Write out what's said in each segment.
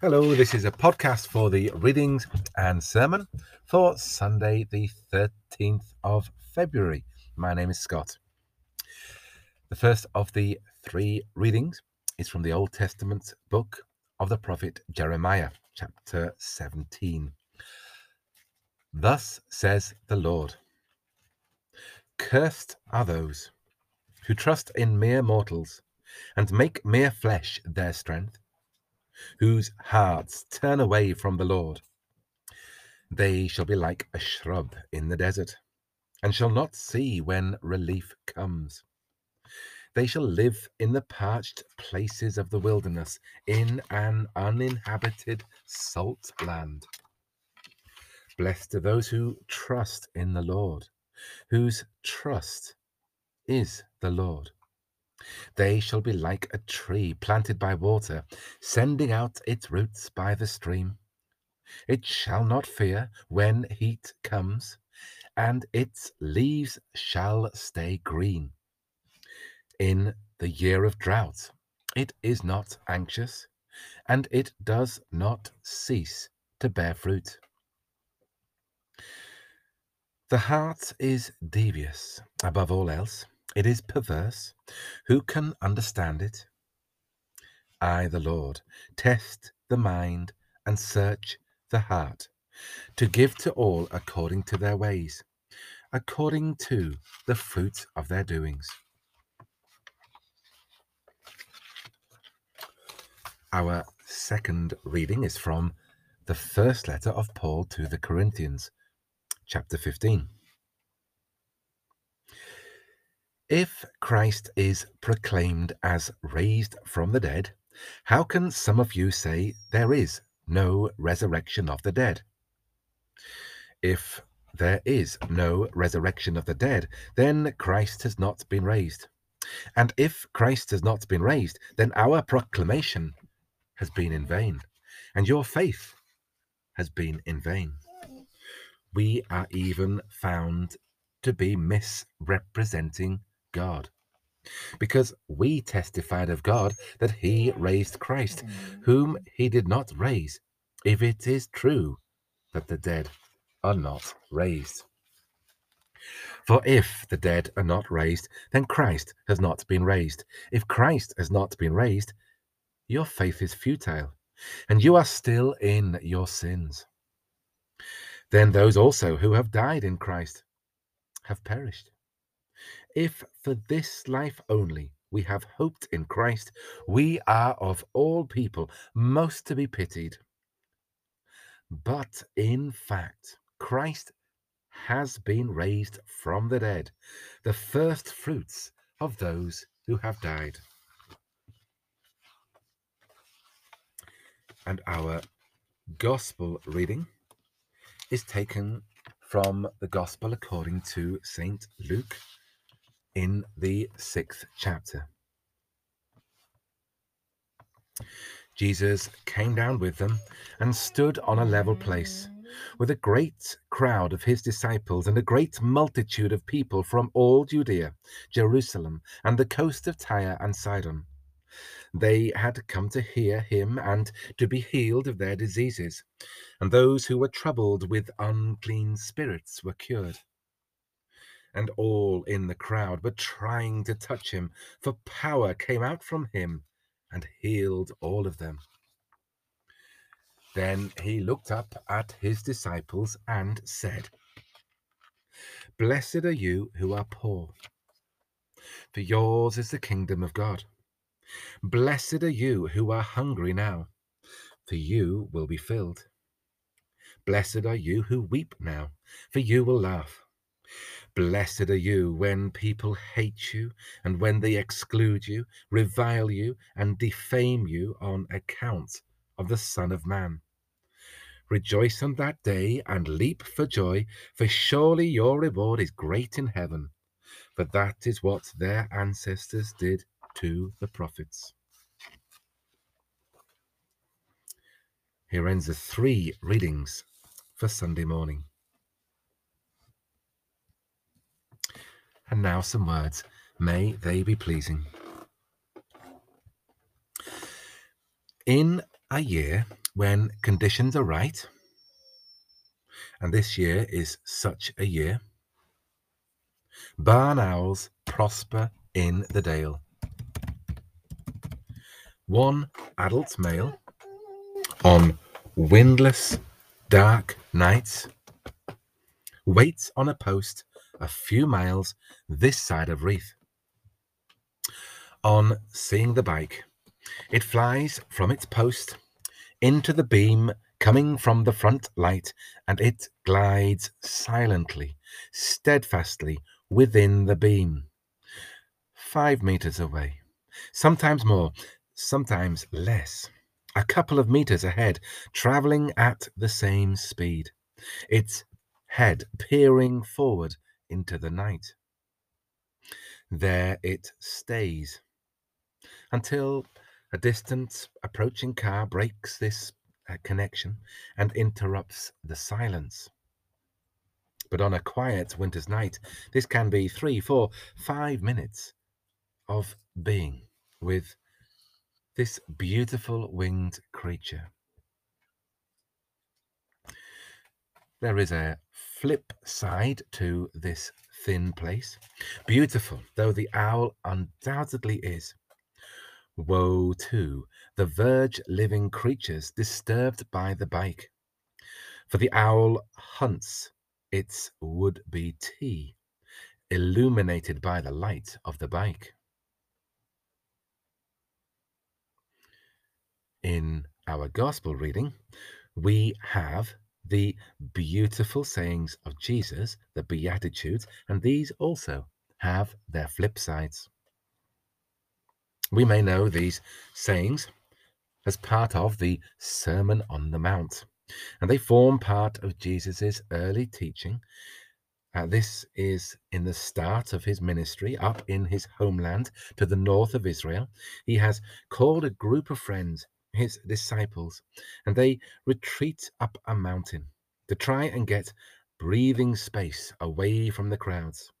Hello, this is a podcast for the readings and sermon for Sunday, the 13th of February. My name is Scott. The first of the three readings is from the Old Testament book of the prophet Jeremiah, chapter 17. Thus says the Lord Cursed are those who trust in mere mortals and make mere flesh their strength whose hearts turn away from the Lord. They shall be like a shrub in the desert, and shall not see when relief comes. They shall live in the parched places of the wilderness, in an uninhabited salt land. Blessed are those who trust in the Lord, whose trust is the Lord. They shall be like a tree planted by water, sending out its roots by the stream. It shall not fear when heat comes, and its leaves shall stay green. In the year of drought, it is not anxious, and it does not cease to bear fruit. The heart is devious above all else it is perverse. Who can understand it? I, the Lord, test the mind and search the heart, to give to all according to their ways, according to the fruit of their doings. Our second reading is from the first letter of Paul to the Corinthians, chapter 15. If Christ is proclaimed as raised from the dead, how can some of you say there is no resurrection of the dead? If there is no resurrection of the dead, then Christ has not been raised. And if Christ has not been raised, then our proclamation has been in vain, and your faith has been in vain. We are even found to be misrepresenting God. Because we testified of God that he raised Christ, mm. whom he did not raise, if it is true that the dead are not raised. For if the dead are not raised, then Christ has not been raised. If Christ has not been raised, your faith is futile, and you are still in your sins. Then those also who have died in Christ have perished. If for this life only we have hoped in Christ, we are of all people most to be pitied. But in fact, Christ has been raised from the dead, the first fruits of those who have died. And our gospel reading is taken from the gospel according to St. Luke in the sixth chapter. Jesus came down with them and stood on a level place with a great crowd of his disciples and a great multitude of people from all Judea, Jerusalem, and the coast of Tyre and Sidon. They had come to hear him and to be healed of their diseases, and those who were troubled with unclean spirits were cured and all in the crowd were trying to touch him, for power came out from him and healed all of them. Then he looked up at his disciples and said, Blessed are you who are poor, for yours is the kingdom of God. Blessed are you who are hungry now, for you will be filled. Blessed are you who weep now, for you will laugh. Blessed are you when people hate you and when they exclude you, revile you, and defame you on account of the Son of Man. Rejoice on that day and leap for joy, for surely your reward is great in heaven. For that is what their ancestors did to the prophets. Here ends the three readings for Sunday morning. And now some words. May they be pleasing. In a year, when conditions are right, and this year is such a year, barn owls prosper in the dale. One adult male on windless, dark nights waits on a post a few miles this side of Reeth. On seeing the bike, it flies from its post into the beam coming from the front light, and it glides silently, steadfastly within the beam. Five meters away, sometimes more, sometimes less, a couple of meters ahead, traveling at the same speed, its head peering forward into the night. There it stays until a distant approaching car breaks this uh, connection and interrupts the silence. But on a quiet winter's night, this can be three, four, five minutes of being with this beautiful winged creature. There is a flip side to this thin place. Beautiful though the owl undoubtedly is, Woe to the verge living creatures disturbed by the bike. For the owl hunts its would be tea, illuminated by the light of the bike. In our gospel reading, we have the beautiful sayings of Jesus, the Beatitudes, and these also have their flip sides. We may know these sayings as part of the Sermon on the Mount, and they form part of Jesus' early teaching. Uh, this is in the start of his ministry up in his homeland to the north of Israel. He has called a group of friends, his disciples, and they retreat up a mountain to try and get breathing space away from the crowds.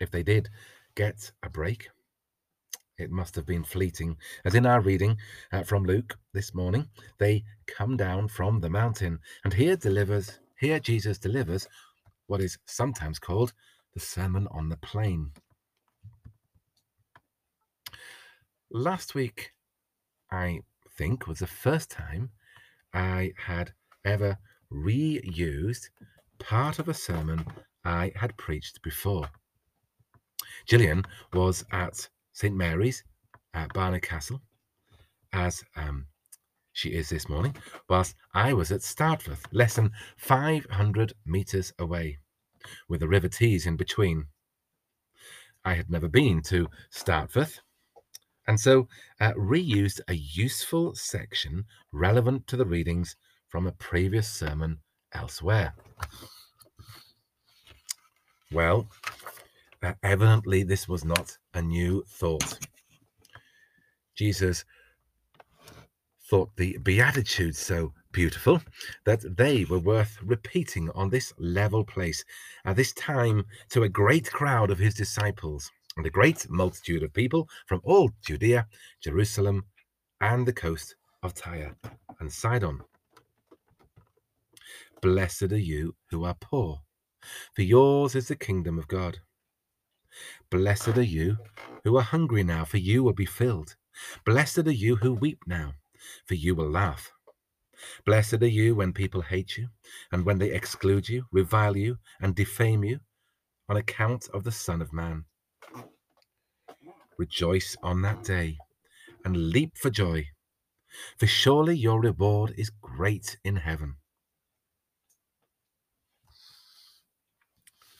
If they did get a break, it must have been fleeting, as in our reading uh, from Luke this morning, they come down from the mountain, and here delivers, here Jesus delivers what is sometimes called the Sermon on the Plain. Last week, I think, was the first time I had ever reused part of a sermon I had preached before. Gillian was at St Mary's at Barnard Castle, as um, she is this morning, whilst I was at Startforth, less than 500 metres away, with the River Tees in between. I had never been to Startforth, and so uh, reused a useful section relevant to the readings from a previous sermon elsewhere. Well, uh, evidently, this was not a new thought. Jesus thought the Beatitudes so beautiful that they were worth repeating on this level place, at this time to a great crowd of his disciples and a great multitude of people from all Judea, Jerusalem, and the coast of Tyre and Sidon. Blessed are you who are poor, for yours is the kingdom of God. Blessed are you who are hungry now, for you will be filled. Blessed are you who weep now, for you will laugh. Blessed are you when people hate you, and when they exclude you, revile you, and defame you on account of the Son of Man. Rejoice on that day and leap for joy, for surely your reward is great in heaven.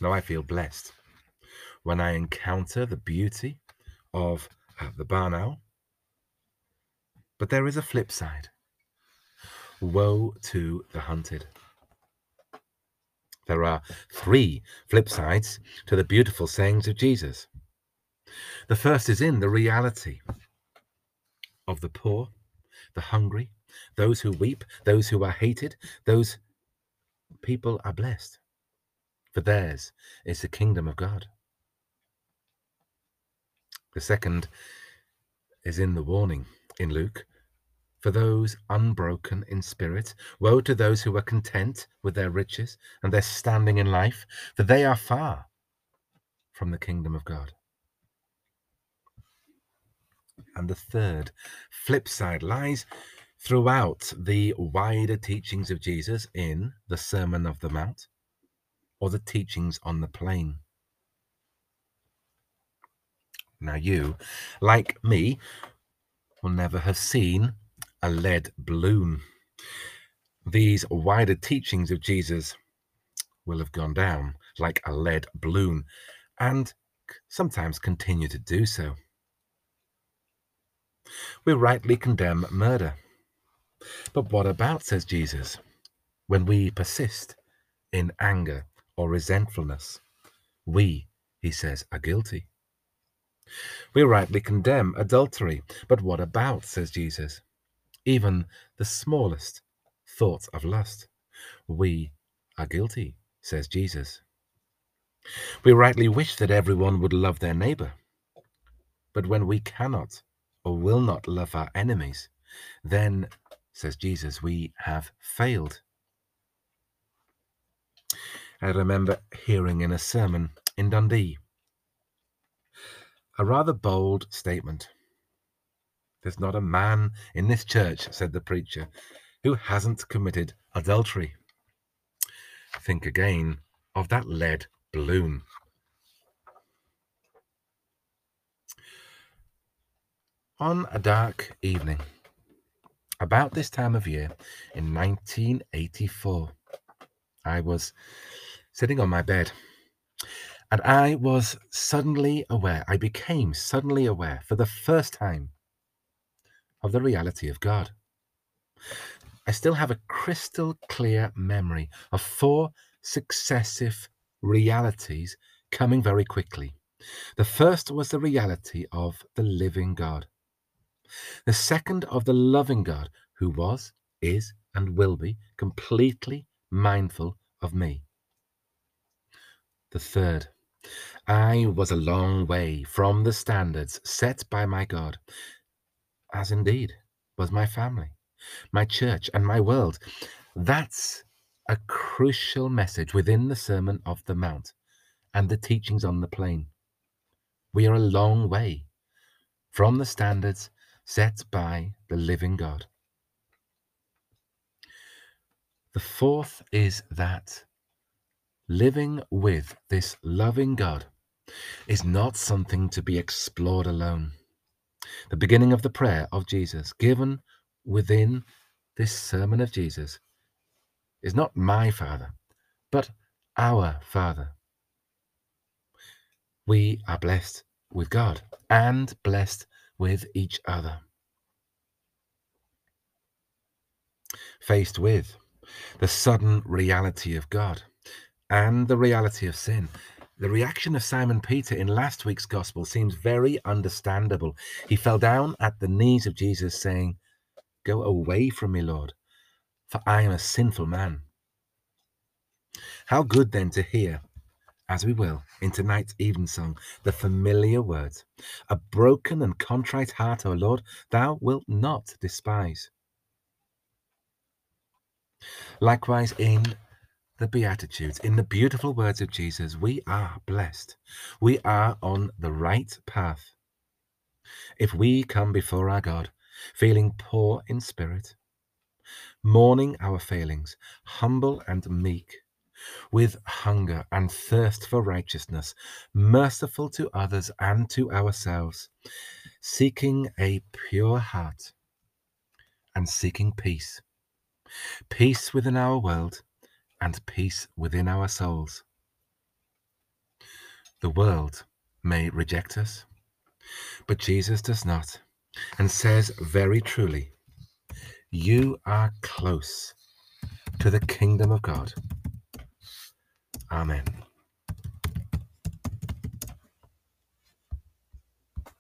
Now I feel blessed when I encounter the beauty of uh, the barn owl. But there is a flip side. Woe to the hunted. There are three flip sides to the beautiful sayings of Jesus. The first is in the reality of the poor, the hungry, those who weep, those who are hated, those people are blessed, for theirs is the kingdom of God. The second is in the warning in Luke for those unbroken in spirit. Woe to those who are content with their riches and their standing in life, for they are far from the kingdom of God. And the third flip side lies throughout the wider teachings of Jesus in the Sermon of the Mount or the teachings on the plain. Now, you, like me, will never have seen a lead balloon. These wider teachings of Jesus will have gone down like a lead balloon and sometimes continue to do so. We rightly condemn murder. But what about, says Jesus, when we persist in anger or resentfulness? We, he says, are guilty. We rightly condemn adultery. But what about, says Jesus, even the smallest thoughts of lust? We are guilty, says Jesus. We rightly wish that everyone would love their neighbor. But when we cannot or will not love our enemies, then, says Jesus, we have failed. I remember hearing in a sermon in Dundee a rather bold statement. There's not a man in this church, said the preacher, who hasn't committed adultery. Think again of that lead balloon. On a dark evening, about this time of year in 1984, I was sitting on my bed and I was suddenly aware, I became suddenly aware for the first time of the reality of God. I still have a crystal clear memory of four successive realities coming very quickly. The first was the reality of the living God. The second of the loving God who was, is, and will be completely mindful of me. The third, I was a long way from the standards set by my God, as indeed was my family, my church, and my world. That's a crucial message within the Sermon of the Mount and the teachings on the plain. We are a long way from the standards set by the living God. The fourth is that living with this loving God is not something to be explored alone. The beginning of the prayer of Jesus, given within this sermon of Jesus, is not my Father, but our Father. We are blessed with God and blessed with each other. Faced with the sudden reality of God and the reality of sin, the reaction of Simon Peter in last week's gospel seems very understandable. He fell down at the knees of Jesus, saying, Go away from me, Lord, for I am a sinful man. How good then to hear, as we will, in tonight's evensong, the familiar words A broken and contrite heart, O Lord, thou wilt not despise. Likewise, in the Beatitudes, in the beautiful words of Jesus, we are blessed. We are on the right path. If we come before our God, feeling poor in spirit, mourning our failings, humble and meek, with hunger and thirst for righteousness, merciful to others and to ourselves, seeking a pure heart and seeking peace. Peace within our world and peace within our souls. The world may reject us, but Jesus does not, and says very truly, You are close to the kingdom of God. Amen.